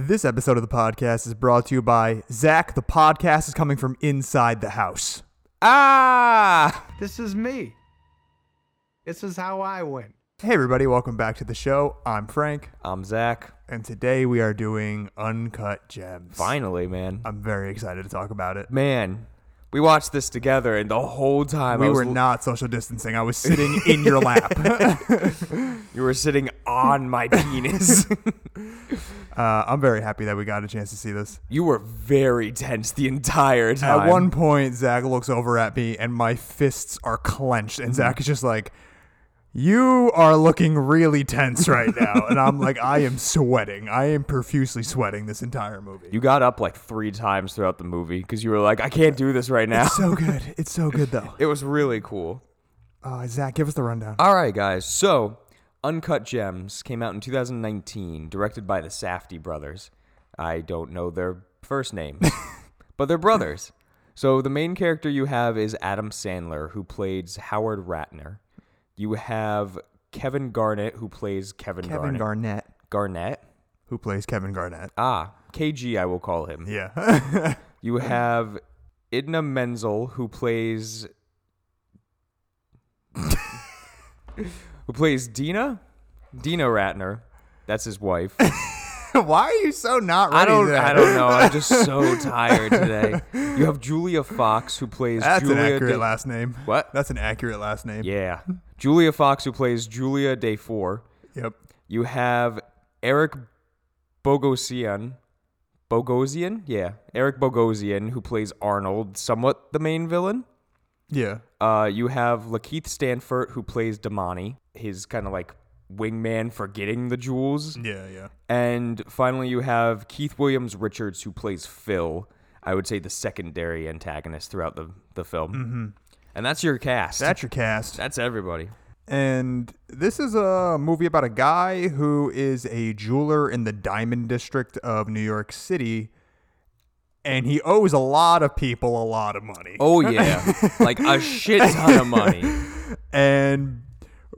This episode of the podcast is brought to you by Zach. The podcast is coming from inside the house. Ah! This is me. This is how I win. Hey, everybody, welcome back to the show. I'm Frank, I'm Zach. and today we are doing Uncut Gems. Finally, man. I'm very excited to talk about it. Man, we watched this together, and the whole time We I was were l- not social distancing. I was sitting in your lap. You were sitting on my penis. Uh, I'm very happy that we got a chance to see this. you were very tense the entire time. At one point, Zach looks over at me, and my fists are clenched, Mm-hmm. and Zach is just like, "You are looking really tense right now," and I'm like, "I am sweating. I am profusely sweating this entire movie." you got up like three times throughout the movie because you were like, I can't do this right now. It's so good. It's so good though. it was really cool. Uh, Zach, give us the rundown. All right, guys. So, Uncut Gems came out in 2019, directed by the Safdie brothers. I don't know their first name, but they're brothers. So, the main character you have is Adam Sandler, who plays Howard Ratner. You have Kevin Garnett, who plays Kevin, Kevin Garnett. Garnett, Garnett? who plays Kevin Garnett. Ah, KG, I will call him. Yeah. You have Idina Menzel, who plays. Who plays Dina? Dina Ratner. That's his wife. Why are you so not ready? I don't. today? I don't know. I'm just so tired today. You have Julia Fox, who plays That's Julia. an accurate De- last name. What? That's an accurate last name. Yeah, Julia Fox, who plays Julia Defour. Yep. You have Eric Bogosian. Bogosian? Yeah. Eric Bogosian, who plays Arnold, somewhat the main villain. Yeah. Uh, you have Lakeith Stanfield, who plays Demany, his kind of like wingman for getting the jewels. Yeah. Yeah. And finally, you have Keith Williams Richards, who plays Phil. I would say the secondary antagonist throughout the, the film. Mm-hmm. And that's your cast. That's your cast. that's everybody. And this is a movie about a guy who is a jeweler in the Diamond District of New York City. And he owes a lot of people a lot of money. Oh, yeah. like a shit ton of money. And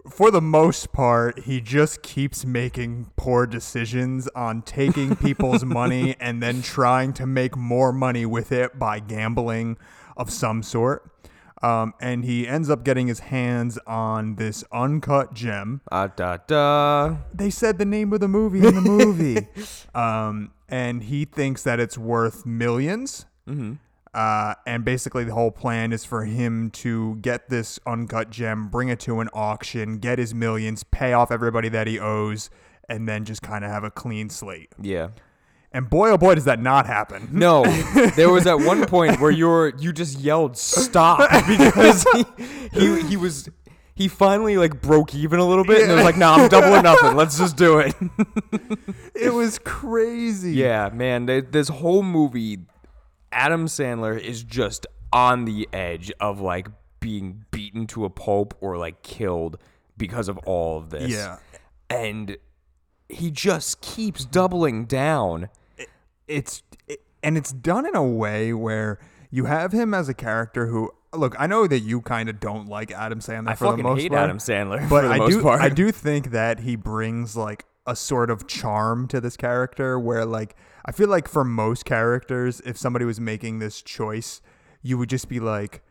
for the most part, he just keeps making poor decisions on taking people's money and then trying to make more money with it by gambling of some sort. Um, and he ends up getting his hands on this uncut gem. Ah, da, da. They said the name of the movie in the movie. um, and he thinks that it's worth 1000000s Uh, and basically, the whole plan is for him to get this uncut gem, bring it to an auction, get his millions, pay off everybody that he owes, and then just kind of have a clean slate. Yeah. And boy, oh boy, does that not happen. No, there was at one point where you're you just yelled stop because he he, he was he finally like broke even a little bit and it was like, nah, I'm double or nothing. Let's just do it. It was crazy. yeah, man, th- this whole movie, Adam Sandler is just on the edge of like being beaten to a pulp or like killed because of all of this. Yeah. and he just keeps doubling down. it's it, and it's done in a way where you have him as a character who look i know that you kind of don't like adam sandler I for the fucking most hate part Adam Sandler but for the i most do part. i do think that he brings like a sort of charm to this character where like i feel like for most characters if somebody was making this choice you would just be like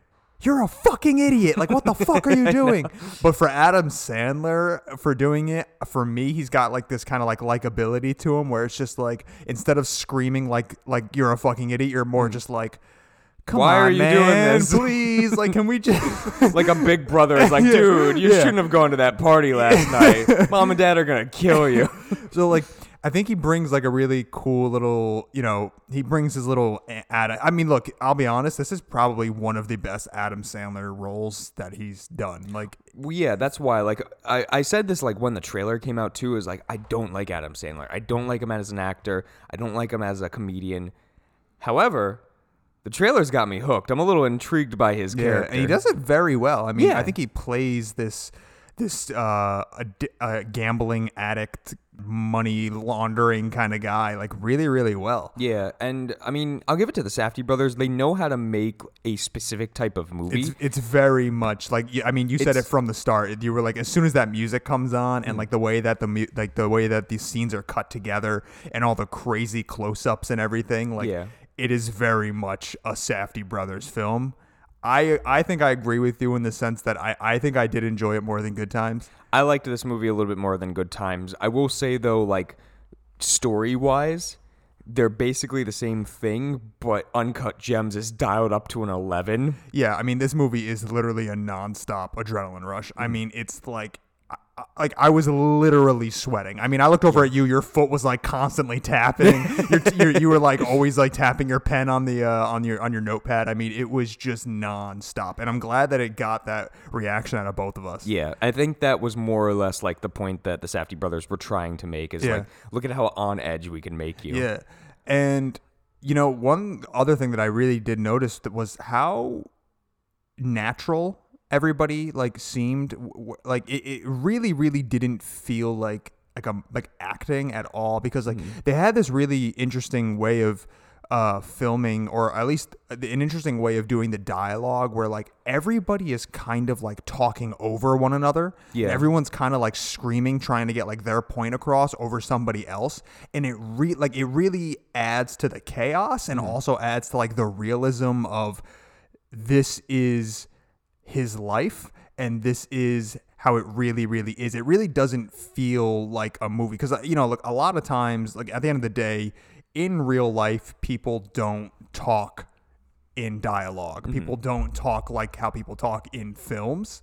you're a fucking idiot. Like, what the fuck are you doing? But for Adam Sandler, uh, for doing it, uh, for me, he's got like this kind of like likability to him where it's just like, instead of screaming like, like you're a fucking idiot, you're more mm. just like, come. Why on, are you man, doing this?" Please. Like, can we just. like a big brother is like, Yeah, dude, you yeah. shouldn't have gone to that party last night. Mom and dad are gonna kill you. so, like, I think he brings like a really cool little, you know, he brings his little Adam. I mean, look, I'll be honest, this is probably one of the best Adam Sandler roles that he's done. Like, Well, yeah, that's why. Like, I, I said this like when the trailer came out too. Is like I don't like Adam Sandler. I don't like him as an actor. I don't like him as a comedian. However, the trailer's got me hooked. I'm a little intrigued by his Yeah, character. and he does it very well. I mean, Yeah. I think he plays this this uh, a gambling addict, money laundering kind of guy, like really, really well. Yeah, and I mean, I'll give it to the Safdie brothers. They know how to make a specific type of movie. It's it's very much like I mean you said it from the start. You were like as soon as that music comes on Mm. and like the way that the mu- like the way that these scenes are cut together and all the crazy close-ups and everything like Yeah. It is very much a Safdie brothers film. I I think I agree with you in the sense that I I think I did enjoy it more than Good Times. I liked this movie a little bit more than Good Times. I will say though, like story wise, they're basically the same thing, but Uncut Gems is dialed up to an eleven. Yeah, I mean this movie is literally a nonstop adrenaline rush. Mm. I mean, it's like like I was literally sweating. I mean, I looked over at you. Your foot was like constantly tapping. you were like always like tapping your pen on the uh, on your on your notepad. I mean, it was just nonstop. And I'm glad that it got that reaction out of both of us. Yeah, I think that was more or less like the point that the Safdie brothers were trying to make is Yeah. like, look at how on edge we can make you. Yeah. And you know, one other thing that I really did notice that was how natural everybody like seemed like it, it really really didn't feel like like a like acting at all because like mm-hmm. they had this really interesting way of uh filming or at least uh, an interesting way of doing the dialogue where like everybody is kind of like talking over one another. Yeah. everyone's kind of like screaming trying to get like their point across over somebody else. And it re like it really adds to the chaos and mm-hmm. also adds to like the realism of this is his life and this is how it really really is. It really doesn't feel like a movie because you know look a lot of times like at the end of the day in real life people don't talk in dialog mm-hmm. people don't talk like how people talk in films.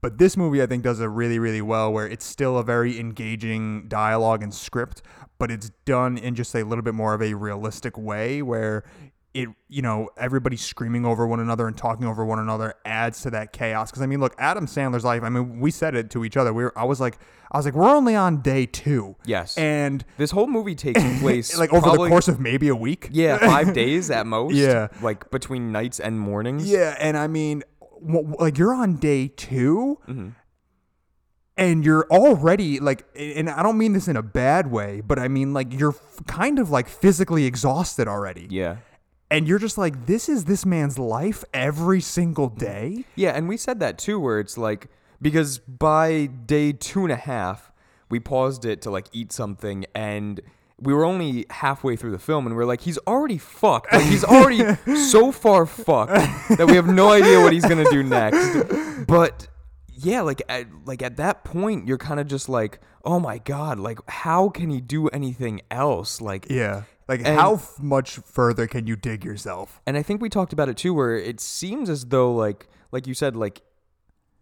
But this movie I think does it really really well where it's still a very engaging dialogue and script but it's done in just a little bit more of a realistic way where it you know everybody screaming over one another and talking over one another adds to that chaos because i mean look adam sandler's life i mean we said it to each other we were i was like i was like we're only on day two Yes. and This whole movie takes place like over probably- the course of maybe a week Yeah, five days at most. Yeah. like between nights and mornings. Yeah, and I mean, w- like you're on day 2 Mm-hmm. and you're already like, and I don't mean this in a bad way, but I mean like you're f- kind of like physically exhausted already, yeah, and you're just like, this is this man's life every single day. yeah. And we said that too, where it's like because by day two and a half, we paused it to like eat something and. We were only halfway through the film, and we are like, "He's already fucked. Like he's already so far fucked that we have no idea what he's gonna do next." But yeah, like at, like at that point, you're kind of just like, "Oh my god! Like how can he do anything else?" Like Yeah, like And- how f- much further can you dig yourself? And I think we talked about it too, where it seems as though, like, like you said, like,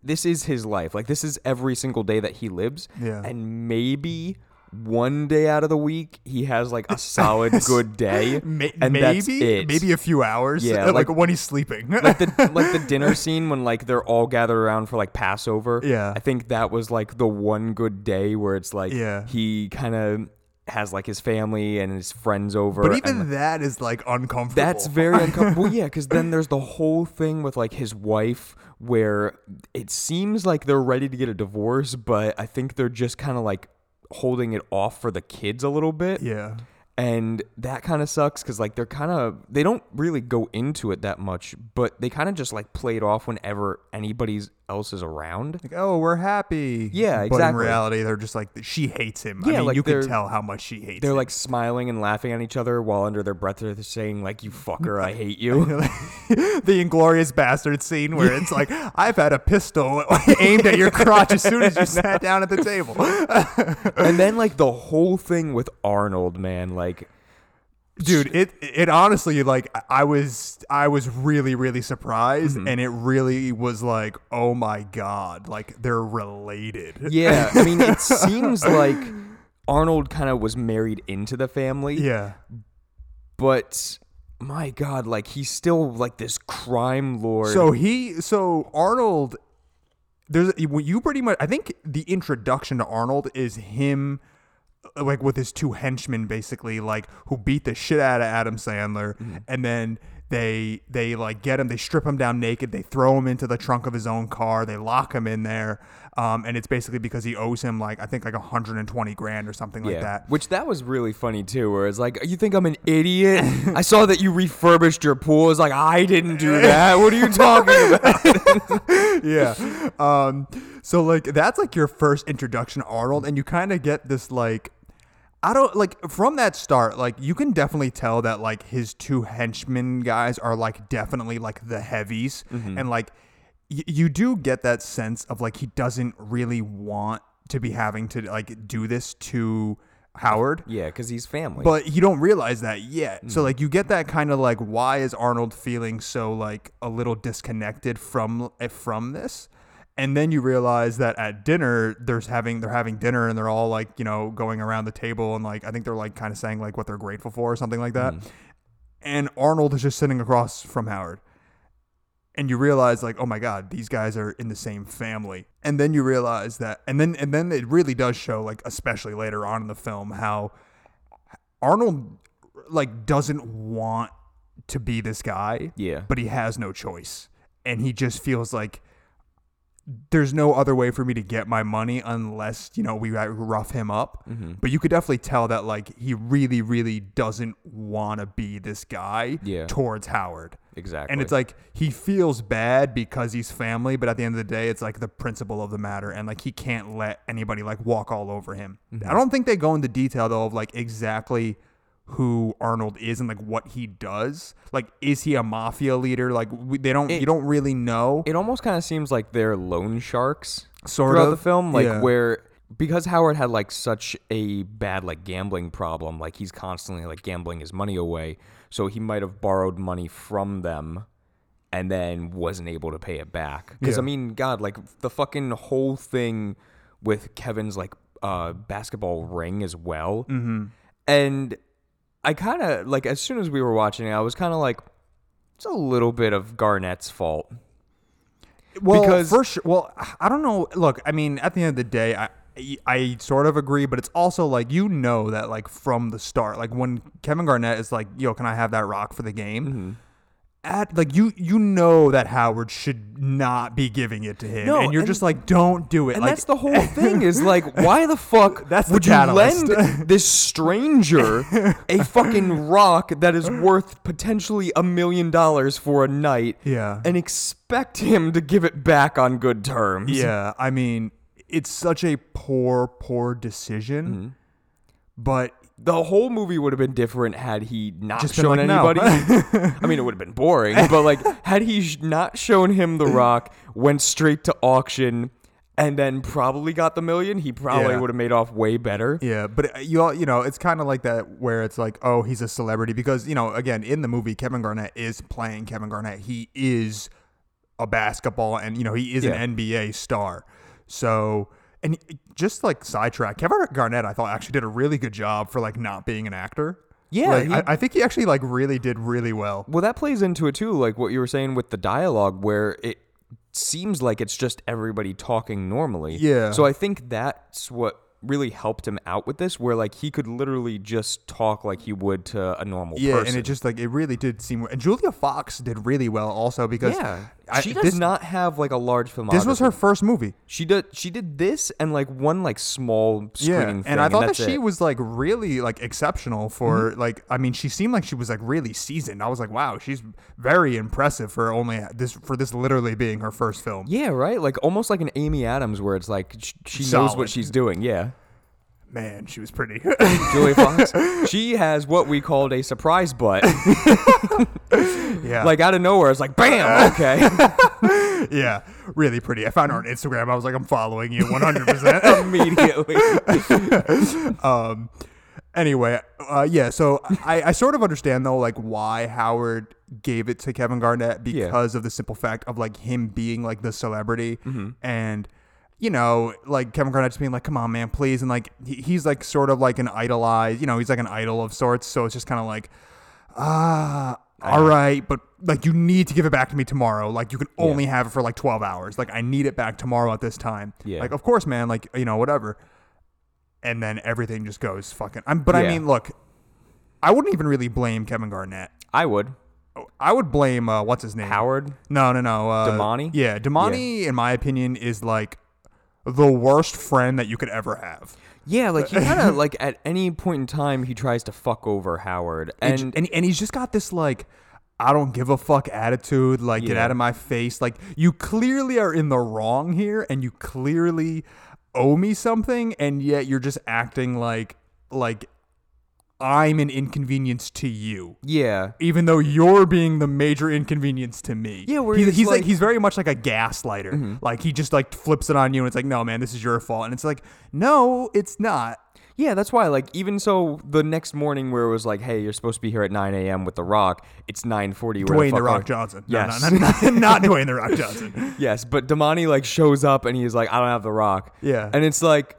this is his life. Like, this is every single day that he lives. Yeah. And maybe one day out of the week he has like a solid good day, maybe, maybe a few hours. Yeah, like, like- when he's sleeping. like the like the dinner scene when like they're all gathered around for like Passover. Yeah. I think that was like the one good day where it's like Yeah. he kind of has like his family and his friends over. but even like, that is like uncomfortable. That's very uncomfortable. yeah, because then there's the whole thing with like his wife where it seems like they're ready to get a divorce, but I think they're just kind of like holding it off for the kids a little bit. yeah. And that kind of sucks because like they're kind of they don't really go into it that much, but they kind of just like play it off whenever anybody else is around. Like, oh, we're happy. Yeah, But in exactly. reality, they're just like she hates him. I Yeah, mean, like you can they're- tell how much she hates. Him. They're him. like smiling and laughing at each other while under their breath they're saying like "You fucker, I hate you." the inglorious bastard scene where it's like I've had a pistol aimed at your crotch as soon as you sat down at the table. and then like the whole thing with Arnold, man, like Dude, it it honestly like I was I was really really surprised Mm-hmm. and it really was like oh my god like they're related. Yeah, I mean, it seems like Arnold kind of was married into the family, Yeah. but my God, like he's still like this crime lord. So he, so Arnold, there's you pretty much. I think the introduction to Arnold is him, like with his two henchmen, basically, like who beat the shit out of Adam Sandler, mm-hmm. and then they they like get him, they strip him down naked, they throw him into the trunk of his own car, they lock him in there, um, and it's basically because he owes him like I think like 120 grand or something like that. Which that was really funny too, where it's like, you think I'm an idiot? I saw that you refurbished your pool. It's like, I didn't do that. What are you talking about? yeah. Um, so like that's like your first introduction to Arnold, and you kind of get this like. I don't like from that start, like you can definitely tell that like his two henchmen guys are like definitely like the heavies. And like y- you do get that sense of like he doesn't really want to be having to like do this to Howard. yeah, because he's family. But you don't realize that yet. So like you get that kind of like why is Arnold feeling so like a little disconnected from eh, from this? And then you realize that at dinner there's having they're having dinner and they're all like, you know, going around the table and like I think they're like kind of saying like what they're grateful for or something like that. Mm-hmm. And Arnold is just sitting across from Howard. And you realize like, oh my god, these guys are in the same family. And then you realize that and then and then it really does show like especially later on in the film how Arnold like doesn't want to be this guy, Yeah. but he has no choice, and he just feels like there's no other way for me to get my money unless you know we rough him up. Mm-hmm. But you could definitely tell that like he really, really doesn't want to be this guy Yeah. towards Howard. exactly. And it's like he feels bad because he's family, but at the end of the day, it's like the principle of the matter, and like he can't let anybody like walk all over him. Mm-hmm. I don't think they go into detail though of like exactly who Arnold is and like what he does. Like, is he a mafia leader? Like, we, they don't. It- you don't really know. it almost kind of seems like they're loan sharks Sort throughout of, the film, like yeah. where because Howard had like such a bad like gambling problem, like he's constantly like gambling his money away, so he might have borrowed money from them and then wasn't able to pay it back. Because Yeah. I mean, God, like the fucking whole thing with Kevin's like uh basketball ring as well, mm-hmm. and I kind of like as soon as we were watching, it, I was kind of like, it's a little bit of Garnett's fault. Well, Because- for sure. Well, I don't know. Look, I mean, at the end of the day, I. I sort of agree, but it's also like you know that like from the start, like when Kevin Garnett is like, "Yo, can I have that rock for the game?" Mm-hmm. At like you, you know that Howard should not be giving it to him, No, and you're and- just like, "Don't do it." And like, that's the whole thing is like, why the fuck That's the would you lend this stranger a fucking rock that is worth potentially a million dollars for a night yeah, and expect him to give it back on good terms? yeah. I mean, it's such a poor, poor decision, Mm-hmm. but The whole movie would have been different had he not Just shown like, no. anybody. I mean, it would have been boring, but like, had he sh- not shown him the rock, went straight to auction, and then probably got the million, he probably Yeah. would have made off way better. Yeah, but uh, you all, you know, it's kind of like that where it's like, oh, he's a celebrity because you know, again, in the movie, Kevin Garnett is playing Kevin Garnett. He is a basketball and you know he is Yeah. an NBA star. So and just like sidetrack, Kevin Garnett, I thought actually did a really good job for like not being an actor. Yeah, like, he- I, I think he actually like really did really well. Well, that plays into it too, like what you were saying with the dialogue, where it seems like it's just everybody talking normally. Yeah. So I think that's what really helped him out with this, where like he could literally just talk like he would to a normal Yeah, person. and it just like it really did seem. And Julia Fox did really well also because yeah. I- she does this, not have like a large filmography. This was her first movie. She did. She did this and like one like small Yeah, and thing, I thought that she it. Mm-hmm. was like really like exceptional for like. I mean, she seemed like she was like really seasoned. I was like, wow, she's very impressive for only this for this literally being her first film. Yeah, right. Like almost like an Amy Adams, where it's like sh- she knows what she's doing. Yeah. Man, she was pretty. Julia Fox. she has what we called a surprise butt. yeah, like out of nowhere, it's like bam. Okay. yeah, really pretty. I found her on Instagram. I was like, I'm following you 100. percent Immediately. um anyway uh yeah so I, I sort of understand though like why howard gave it to kevin garnett Yeah. because of the simple fact of like him being like the celebrity Mm-hmm. and you know like kevin garnett just being like come on man please and like he, he's like sort of like an idolized you know he's like an idol of sorts so it's just kind of like ah all right but like you need to give it back to me tomorrow like you can only have it for like 12 hours like i need it back tomorrow at this time Yeah. like of course man like you know whatever and then everything just goes fucking. I'm, but I Yeah. mean, look, I wouldn't even really blame Kevin Garnett. I would. I would blame uh, what's his name? Howard. No, no, no. Uh, Demany? Yeah, Demany, in my opinion, is like the worst friend that you could ever have. Yeah, like he kind of like at any point in time he tries to fuck over Howard, and and and, and he's just got this like I don't give a fuck attitude. Like, get Yeah. out of my face. Like, you clearly are in the wrong here, and you clearly owe me something, and yet you're just acting like like I'm an inconvenience to you. yeah, Even though you're being the major inconvenience to me. Yeah, where he's, he's he's like, like- Mm-hmm. he's very much like a gaslighter. Like he just like flips it on you and it's like, no man, this is your fault. And it's like, no, it's not. yeah. That's why, like, even so, the next morning where it was like, hey, you're supposed to be here at 9 a.m. with The Rock, it's 9:40. where Dwayne the fuck Rock are- Johnson. No, Yes. no, no, not, not Dwayne the Rock Johnson. Yes, but Demany like shows up and he's like, I don't have the rock. Yeah. And it's like,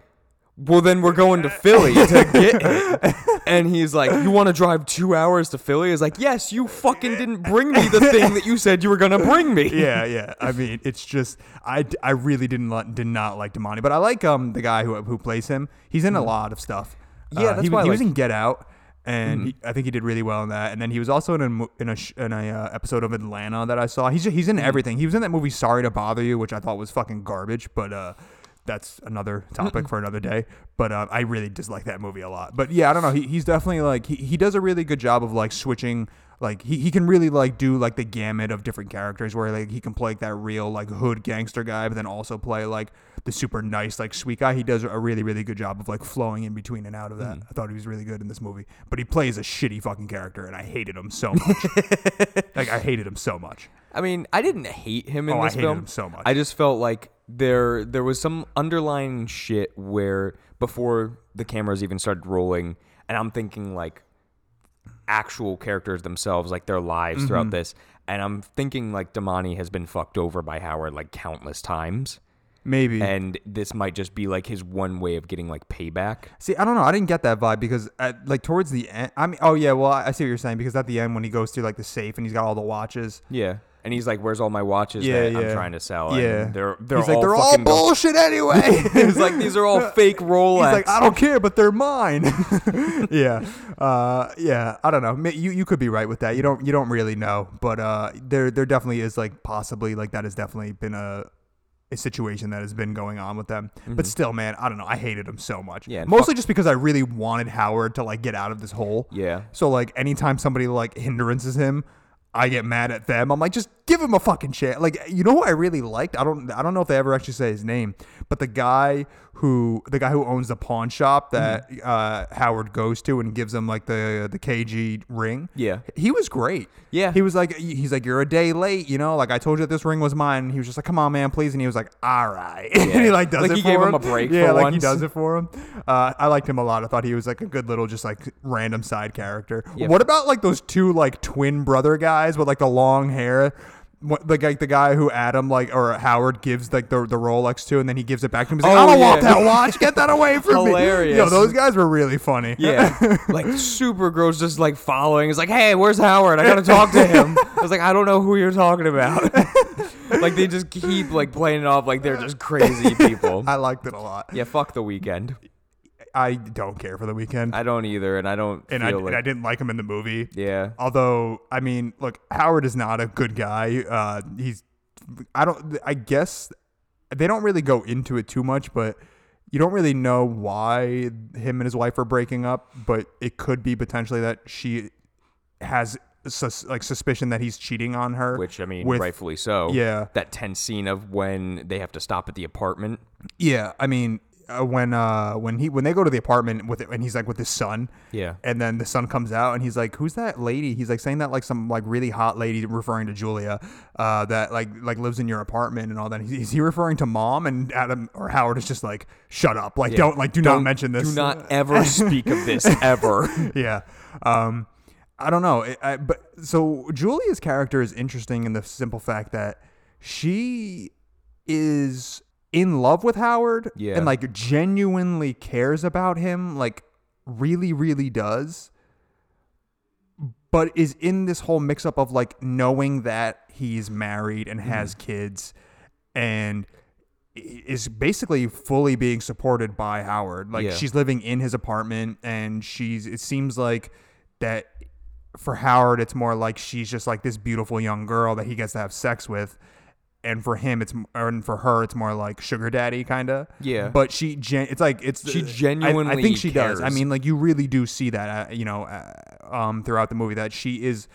well, then we're going to Philly to get it. And he's like, You want to drive two hours to Philly? Is like, Yes, you fucking didn't bring me the thing that you said you were gonna bring me. yeah, yeah. I mean, it's just I, I really didn't li- did not like Demany, but I like um the guy who who plays him. He's in a lot of stuff. Yeah, Uh, that's he, why he was in Get Out, and Mm-hmm. he, I think he did really well in that. And then he was also in a in a in a uh, episode of Atlanta that I saw. He's he's in everything. He was in that movie Sorry to Bother You, which I thought was fucking garbage, but uh. That's another topic for another day, but uh, I really dislike that movie a lot. But yeah, I don't know. He, he's definitely like he, he does a really good job of like switching like he, he can really like do like the gamut of different characters where like he can play like that real like hood gangster guy but then also play like the super nice like sweet guy he does a really really good job of like flowing in between and out of that i thought he was really good in this movie but he plays a shitty fucking character and i hated him so much like i hated him so much I mean, I didn't hate him in Oh, I this hated film him so much. I just felt like there there was some underlying shit where before the cameras even started rolling, and I'm thinking like actual characters themselves, like their lives Mm-hmm. throughout this, and I'm thinking like Demany has been fucked over by Howard like countless times, maybe and this might just be like his one way of getting like payback. See, I don't know. I didn't get that vibe because, at, like, towards the end, I mean, oh yeah, well, I see what you're saying because at the end when he goes through like the safe and he's got all the watches, Yeah. And he's like, "Where's all my watches Yeah, that yeah. I'm trying to sell?" yeah, and they're they're he's all like, they're all fucking bullshit anyway. He's like, "These are all fake Rolex." He's like, I don't care, but they're mine. yeah, uh, yeah. I don't know. You you could be right with that. You don't you don't really know, but uh, there there definitely is like possibly like that has definitely been a a situation that has been going on with them. But still, man, I don't know. I hated him so much. Mm-hmm. Yeah, mostly just because I really wanted Howard to like get out of this hole. Yeah. So like anytime somebody like hindrances him, I get mad at them. I'm like, just give him a fucking chance. Like, you know who I really liked? I don't I don't know if they ever actually say his name, but the guy who the guy who owns the pawn shop that Mm-hmm. uh, Howard goes to and gives him like the the KG ring. Yeah. He was great. Yeah. He was like he's like you're a day late, you know? Like I told you that this ring was mine. And he was just like, "Come on, man, please." And he was like, "All right." and he like does Like, it he for gave him him a break Yeah, for like he does it for him. Uh, I liked him a lot. I thought he was like a good little just like random side character. Yeah. What about like those two like twin brother guys with like the long hair? The guy, the guy who Adam like or Howard gives like the the Rolex to, and then he gives it back to him. He's like, Oh, I don't yeah. want that watch. Get that away from me. Hilarious. Yo, those guys were really funny. Yeah. like super gross just like following. It's like, hey, where's Howard? I gotta talk to him. I was like, I don't know who you're talking about. like they just keep like playing it off like they're just crazy people. I liked it a lot. yeah, fuck The Weeknd. I don't care for The Weeknd, I don't either, and I don't and I, feel and I didn't like him in the movie. yeah. Although, I mean, look, Howard is not a good guy. Uh, he's, I don't, I guess they don't really go into it too much, but you don't really know why him and his wife are breaking up. But it could be potentially that she has sus- like suspicion that he's cheating on her. Which I mean, with- rightfully so. Yeah. That tense scene of when they have to stop at the apartment. Yeah, I mean, uh, when uh when he when they go to the apartment with it, and he's like with his son. Yeah. And then the son comes out and he's like, "Who's that lady?" He's like saying that like some like really hot lady, referring to Julia, uh, that like like lives in your apartment and all that. Is, he referring to mom? And Adam or Howard is just like, "Shut up! Like don't like do not Don't- mention this. Do not ever speak of this ever. yeah. Um, I don't know. I, I, but so Julia's character is interesting in the simple fact that she is in love with Howard Yeah. and like genuinely cares about him, like really, really does. But is in this whole mix up of like knowing that he's married and has mm. kids and i- is basically fully being supported by Howard. Like Yeah. she's living in his apartment and she's it seems like that for Howard, it's more like she's just like this beautiful young girl that he gets to have sex with. And for him, it's and for her, it's more like sugar daddy kind of. Yeah. But she, gen- it's like it's. She I- I, think she does. I mean, like you really do see that, uh, you know, uh, um, throughout the movie that she is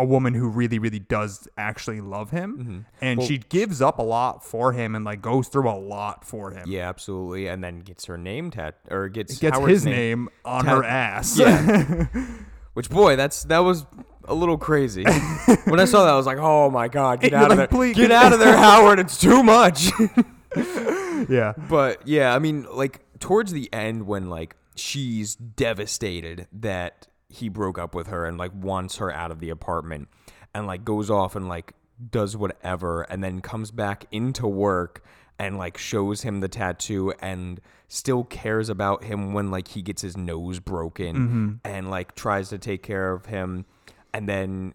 a woman who really, really does actually love him, and Mm-hmm. Well- she gives up a lot for him, and like goes through a lot for him. Yeah, absolutely. And then gets her name tat or gets Gets Howard's his name, on tat- her ass. Yeah. Which boy, that's that was a little crazy. when I saw that, I was like, "Oh my god, get You're out of like, there! "Please." Get out of there, Howard! It's too much." yeah. but yeah, I mean, like towards the end, when like she's devastated that he broke up with her and like wants her out of the apartment, and like goes off and like does whatever, and then comes back into work and like shows him the tattoo and still cares about him when like he gets his nose broken mm-hmm. and like tries to take care of him and then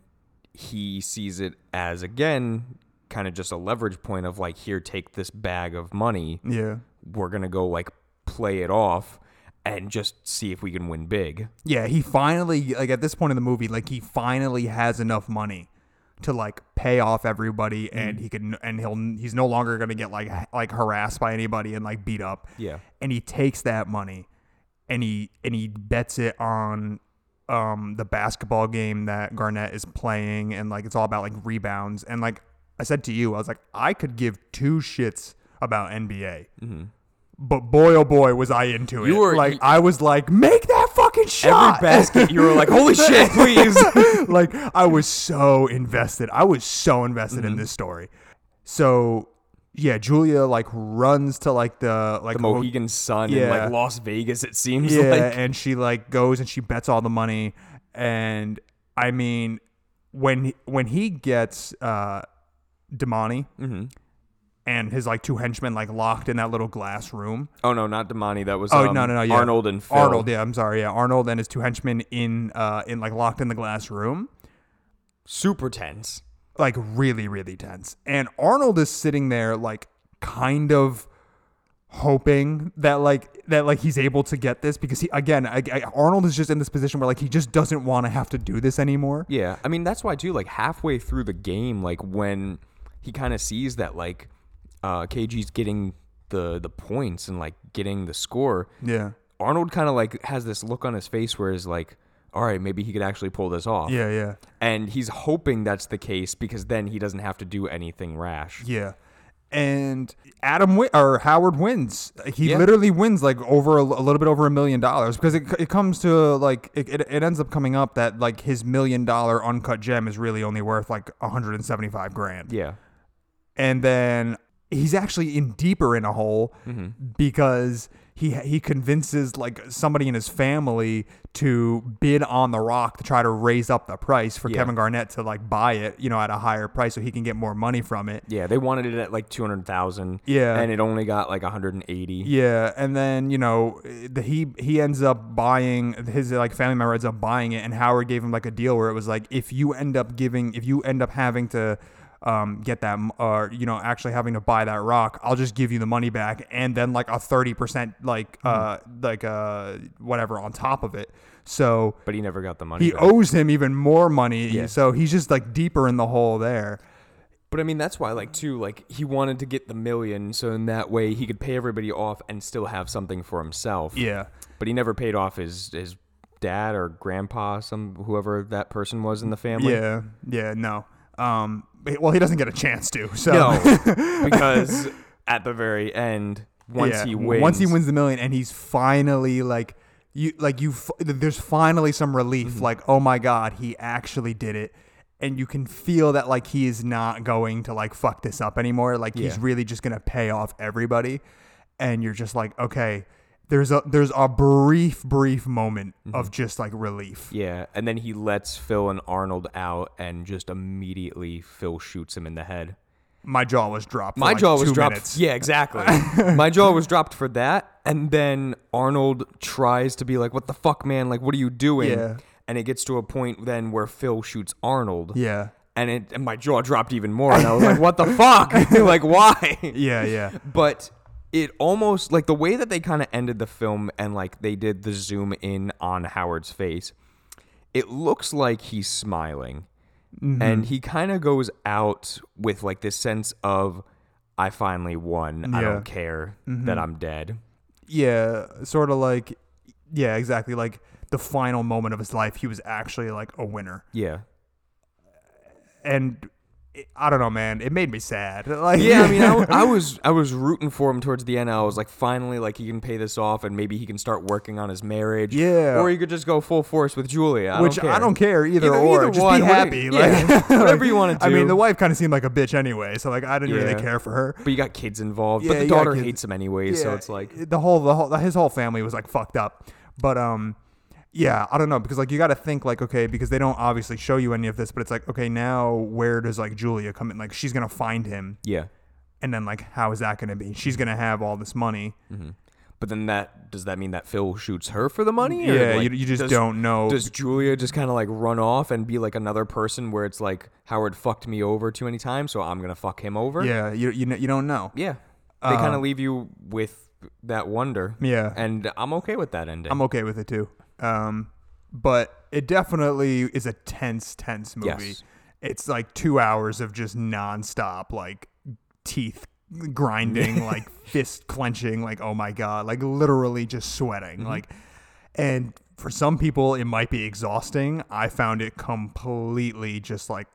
he sees it as again kind of just a leverage point of like here take this bag of money Yeah. we're gonna go like play it off and just see if we can win big Yeah, he finally like at this point in the movie, like he finally has enough money to like pay off everybody, mm-hmm. and he can and he'll he's no longer gonna get like like harassed by anybody and like beat up. Yeah. and he takes that money, and he and he bets it on um the basketball game that Garnett is playing, and like it's all about like rebounds, and like I said to you, I was like I could give two shits about NBA. But boy, oh boy, was I into it! You were- like, you- I was like, make that fucking shot. every basket you were like holy shit please like I was so invested. I was so invested Mm-hmm. in this story. So yeah, Julia like runs to like the like the mohegan sun in like las vegas it seems yeah, like and she like goes and she bets all the money. And I mean, when when he gets uh Demany Mm-hmm. and his like two henchmen like locked in that little glass room. oh no not Demany that was Oh um, no no no yeah. arnold and Phil. Arnold yeah I'm sorry yeah Arnold and his two henchmen in uh in like locked in the glass room. super tense like really really tense and arnold is sitting there like kind of hoping that like that like he's able to get this because he again I, I, arnold is just in this position where like he just doesn't want to have to do this anymore Yeah, I mean that's why too. Like halfway through the game, like when he kind of sees that like uh, KG's getting the the points and like getting the score, yeah Arnold kind of like has this look on his face where he's like, "All right, maybe he could actually pull this off." yeah yeah and he's hoping that's the case because then he doesn't have to do anything rash. yeah and Adam wi- or Howard wins. He Yeah. literally wins like over a, a little bit over a million dollars because it, it comes to like it, it, it ends up coming up that like his million dollar uncut gem is really only worth like 175 grand. Yeah, and then he's actually in deeper in a hole mm-hmm. because he he convinces like somebody in his family to bid on the rock to try to raise up the price for Yeah. Kevin Garnett to like buy it, you know, at a higher price so he can get more money from it. yeah. They wanted it at like two hundred thousand. Yeah. and it only got like one hundred and eighty. Yeah, and then you know the, he he ends up buying his like family member ends up buying it, and Howard gave him like a deal where it was like if you end up giving if you end up having to um, get that or you know actually having to buy that rock, I'll just give you the money back, and then like a thirty percent like uh like uh whatever on top of it. So But he never got the money. he back. owes him even more money. Yeah. So he's just like deeper in the hole there. But I mean, that's why, like, too, like, he wanted to get the million, so in that way he could pay everybody off and still have something for himself. Yeah. But he never paid off his his dad or grandpa, some whoever that person was in the family. Yeah. Yeah. No. Um. Well, he doesn't get a chance to. So No, because at the very end, once Yeah, he wins, once he wins the million, and he's finally like you, like you, there's finally some relief. Mm-hmm. Like, oh my god, he actually did it, and you can feel that like he is not going to like fuck this up anymore. Like he's really just gonna pay off everybody, and you're just like, okay, there's a there's a brief brief moment Mm-hmm. of just like relief. Yeah, and then he lets Phil and Arnold out, and just immediately Phil shoots him in the head. My jaw was dropped. for, My like, jaw was dropped. minutes. Yeah, exactly. My jaw was dropped for that, and then Arnold tries to be like, "What the fuck, man? Like, what are you doing?" Yeah. And it gets to a point then where Phil shoots Arnold. Yeah. And it and my jaw dropped even more, and I was like, "What the fuck? like, why?" Yeah. Yeah. but it almost like the way that they kind of ended the film and like they did the zoom in on Howard's face. it looks like he's smiling. Mm-hmm. And he kind of goes out with like this sense of, I finally won. I Yeah. Mm-hmm. don't care that I'm dead. Yeah, sort of like, yeah, exactly. Like the final moment of his life, he was actually like a winner. Yeah. And it, I don't know, man. It made me sad. Like, Yeah, I mean, I was I was rooting for him towards the end. I was like, finally, like he can pay this off, and maybe he can start working on his marriage. Yeah. or he could just go full force with Julia. I which don't. I don't care either, Either- or. either just one, be happy. yeah, like, whatever you wanna I mean, the wife kind of seemed like a bitch anyway, so like I didn't really care for her. But you got kids involved. Yeah, but the daughter hates him anyway, so it's like the whole the whole his whole family was like fucked up. But um yeah, I don't know because like you got to think like okay because they don't obviously show you any of this, but it's like okay now where does like Julia come in? Like she's gonna find him, yeah. and then like how is that gonna be? She's gonna have all this money. But then that does that mean that Phil shoots her for the money? or, Yeah, like, you, you just does- don't know. Does Julia just kind of like run off and be like another person where it's like Howard fucked me over too many times, so I'm gonna fuck him over? yeah, you you kn- you don't know. yeah. They kind Uh, of leave you with that wonder. Yeah. and I'm okay with that ending. I'm okay with it too. Um, but it definitely is a tense, tense movie. Yes. It's like two hours of just nonstop, like teeth grinding, like fist clenching, like oh my god, like literally just sweating, Mm-hmm. like. And for some people, it might be exhausting. I found it completely just like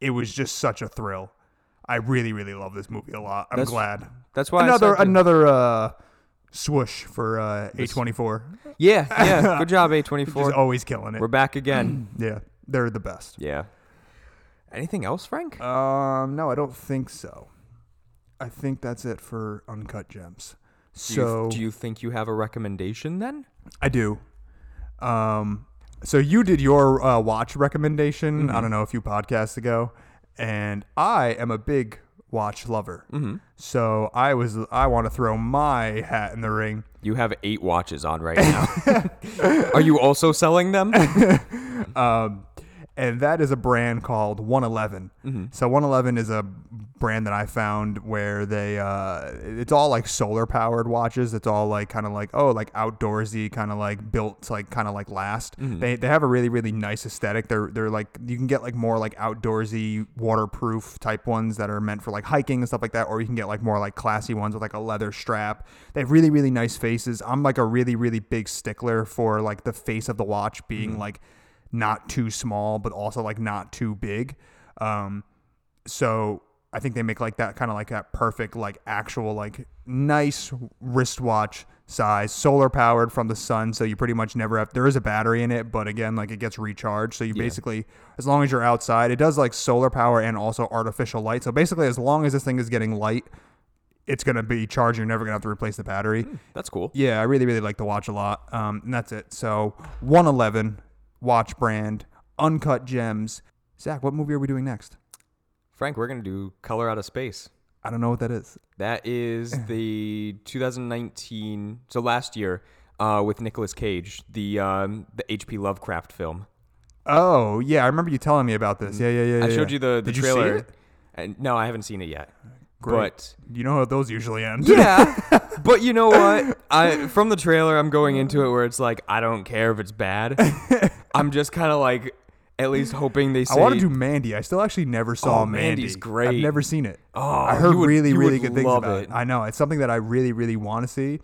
it was just such a thrill. I really, really love this movie a lot. I'm That's glad. That's why I another another uh, swoosh for uh, A24. Yeah, yeah. Good job, A24. always killing it. We're back again. Yeah, they're the best. yeah. Anything else, Frank? Um, no, I don't think so. I think that's it for Uncut Gems. Do you- So do you think you have a recommendation then? I do. Um, so you did your uh, watch recommendation. I don't know a few podcasts ago, and I am a big watch lover. Mm-hmm. So I was I want to throw my hat in the ring. You have eight watches on right now. Are you also selling them? um, and that is a brand called 111. Mm-hmm. So 111 is a brand that I found where they uh, it's all like solar powered watches. It's all like kind of like oh like outdoorsy, kind of like built to like kind of like last. Mm-hmm. They they have a really really nice aesthetic. They're they're like you can get like more like outdoorsy waterproof type ones that are meant for like hiking and stuff like that, or you can get like more like classy ones with like a leather strap. They have really really nice faces. I'm like a really really big stickler for like the face of the watch being like not too small, but also like not too big. Um, so I think they make like that kind of like that perfect, like actual, like nice wristwatch size, solar powered from the sun. So you pretty much never have, there is a battery in it, but again, like it gets recharged. So you Yeah. basically, as long as you're outside, it does like solar power and also artificial light. So basically, as long as this thing is getting light, it's going to be charged. You're never going to have to replace the battery. That's cool. Yeah, I really, really like the watch a lot. Um, and that's it. So 111 watch brand, uncut gems. Zach, what movie are we doing next? Frank, we're gonna do Color Out of Space. I don't know what that is. That is the 2019, so last year, uh, with Nicolas Cage, the um, the H.P. Lovecraft film. Oh, yeah, I remember you telling me about this. Yeah, yeah, yeah. I yeah, showed yeah. you the, the Did trailer. You see it? And no, I haven't seen it yet. Great. But You know how those usually end. yeah, but you know what? I from the trailer, I'm going into it where it's like I don't care if it's bad. I'm just kind of like at least hoping they say. I want to do Mandy. I still actually never saw Oh, Mandy. Mandy's great. I've never seen it. Oh, I heard would- really, really good things about it. Mm-hmm. it. I know it's something that I really, really want to see,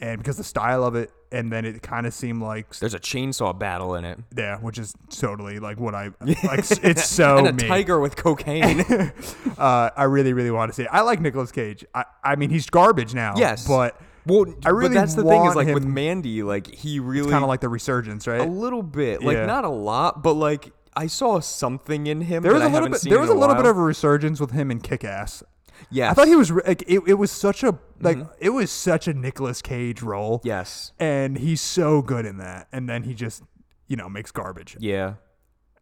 and because the style of it, and then it kind of seemed like There's a chainsaw battle in it, yeah, which is totally like what I like. It's so and a tiger with cocaine. uh, I really, really want to see. It. I like Nicolas Cage. I, I mean, he's garbage now. Yes. but well, I really but that's the thing is like with him- Mandy, like he really kind of like the resurgence, right? a little bit, like Yeah. not a lot, but like I saw something in him. There was that a little bit. There was a little bit of a resurgence with him in Kick Ass. Yeah, I thought he was like it. It was such a like Mm-hmm. it was such a Nicolas Cage role. yes, and he's so good in that. And then he just you know makes garbage. yeah,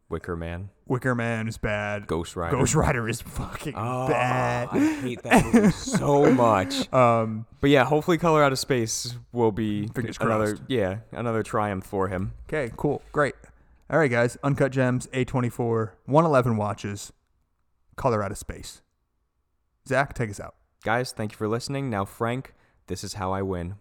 Wicker Man, Wicker Man is bad. Ghost Rider. Ghost Rider is fucking Oh, bad. I hate that movie so much. Um. But yeah, hopefully, Color Out of Space will be another crossed. yeah another triumph for him. Okay. Cool. Great. All right, guys. Uncut Gems. A twenty four. One eleven watches. Color out of space. Zach, take us out. Guys, thank you for listening. Now, Frank, this is how I win.